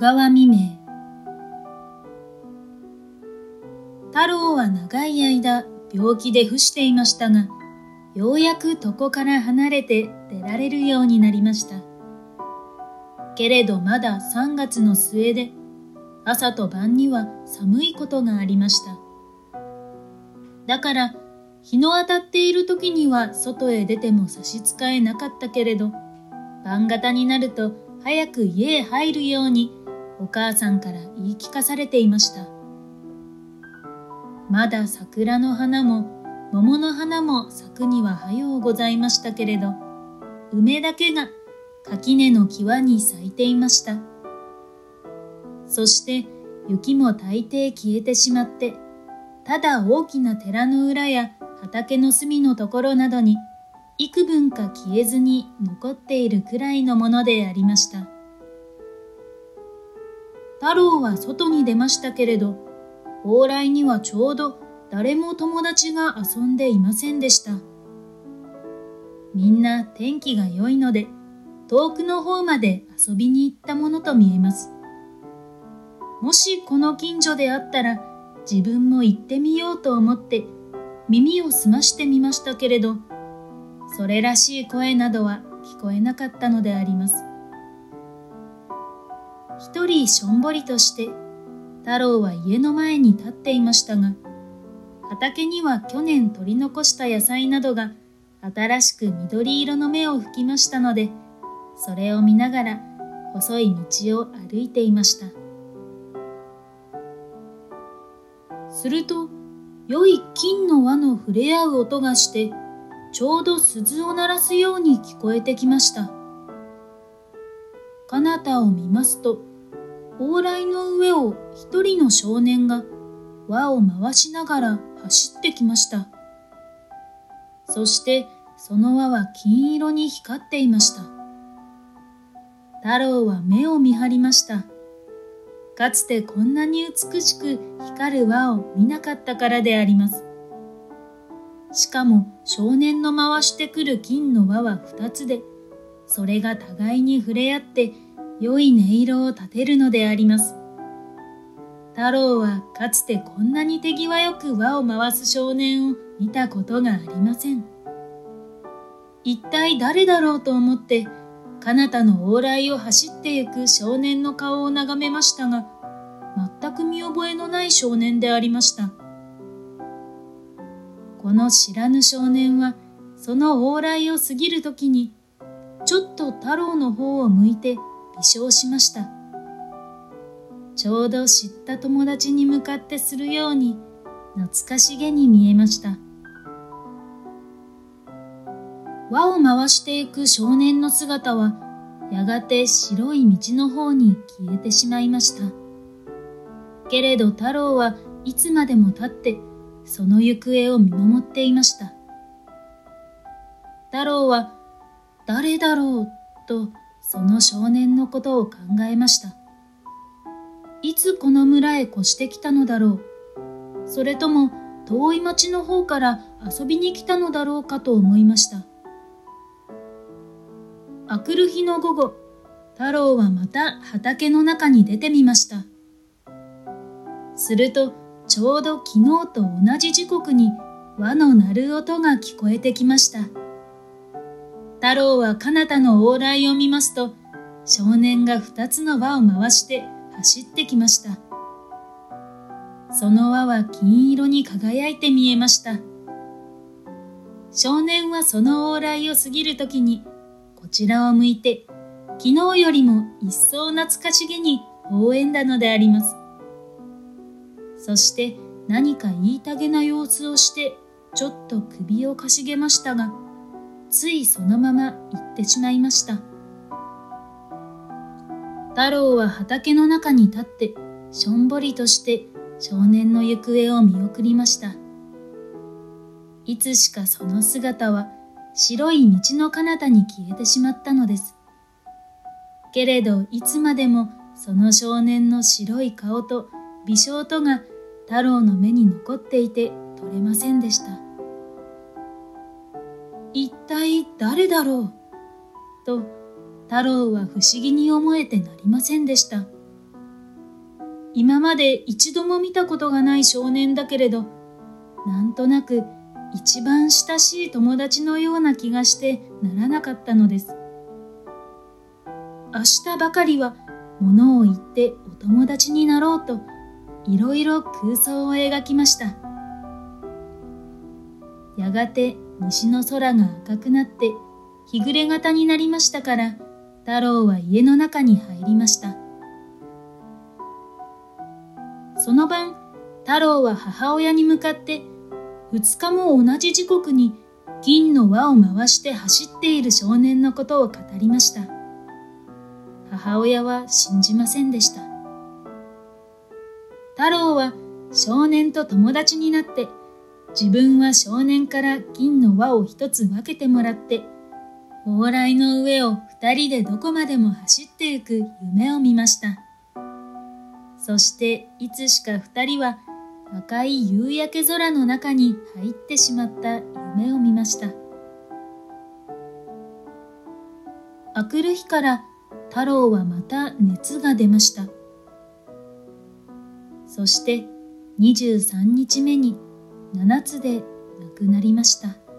川未明太郎は長い間病気で伏していましたが、ようやく床から離れて出られるようになりました。けれどまだ3月の末で、朝と晩には寒いことがありました。だから、日の当たっている時には外へ出ても差し支えなかったけれど、晩型になると早く家へ入るようにお母さんから言い聞かされていました。まだ桜の花も桃の花も咲くには早うございましたけれど、梅だけが垣根の際に咲いていました。そして雪も大抵消えてしまって、ただ大きな寺の裏や畑の隅のところなどに幾分か消えずに残っているくらいのものでありました。太郎は外に出ましたけれど、往来にはちょうど誰も友達が遊んでいませんでした。みんな天気が良いので、遠くの方まで遊びに行ったものと見えます。もしこの近所であったら、自分も行ってみようと思って耳を澄ましてみましたけれど、それらしい声などは聞こえなかったのであります。一人しょんぼりとして、太郎は家の前に立っていましたが、畑には去年取り残した野菜などが新しく緑色の芽を吹きましたので、それを見ながら細い道を歩いていました。すると、良い金の輪の触れ合う音がして、ちょうど鈴を鳴らすように聞こえてきました。彼方を見ますと、往来の上を一人の少年が輪を回しながら走ってきました。そしてその輪は金色に光っていました。太郎は目を見張りました。かつてこんなに美しく光る輪を見なかったからであります。しかも少年の回してくる金の輪は二つで、それが互いに触れ合って良い音色を立てるのであります。太郎はかつてこんなに手際よく輪を回す少年を見たことがありません。一体誰だろうと思って、彼方の往来を走ってゆく少年の顔を眺めましたが、全く見覚えのない少年でありました。この知らぬ少年は、その往来を過ぎるときに、ちょっと太郎の方を向いて微笑しました。ちょうど知った友達に向かってするように懐かしげに見えました。輪を回していく少年の姿はやがて白い道の方に消えてしまいました。けれど太郎はいつまでも立ってその行方を見守っていました。太郎は誰だろうとその少年のことを考えました。いつこの村へ越してきたのだろう。それとも遠い町の方から遊びに来たのだろうかと思いました。あくる日の午後、太郎はまた畑の中に出てみました。すると、ちょうど昨日と同じ時刻に輪の鳴る音が聞こえてきました。太郎は彼方の往来を見ますと、少年が二つの輪を回して走ってきました。その輪は金色に輝いて見えました。少年はその往来を過ぎるときに、こちらを向いて、昨日よりも一層懐かしげに微笑んだのであります。そして何か言いたげな様子をして、ちょっと首をかしげましたが、ついそのまま行ってしまいました。太郎は畑の中に立って、しょんぼりとして少年の行方を見送りました。いつしかその姿は白い道の彼方に消えてしまったのです。けれどいつまでもその少年の白い顔と微笑とが太郎の目に残っていて取れませんでした。一体誰だろう？と太郎は不思議に思えてなりませんでした。今まで一度も見たことがない少年だけれど、なんとなく一番親しい友達のような気がしてならなかったのです。明日ばかりは物を言ってお友達になろうと、いろいろ空想を描きました。やがて西の空が赤くなって日暮れ型になりましたから、太郎は家の中に入りました。その晩、太郎は母親に向かって二日も同じ時刻に銀の輪を回して走っている少年のことを語りました。母親は信じませんでした。太郎は少年と友達になって自分は少年から銀の輪を一つ分けてもらって往来の上を二人でどこまでも走ってゆく夢を見ました。そしていつしか二人は赤い夕焼け空の中に入ってしまった夢を見ました。あくる日から太郎はまた熱が出ました。そして23日目に7つで亡くなりました。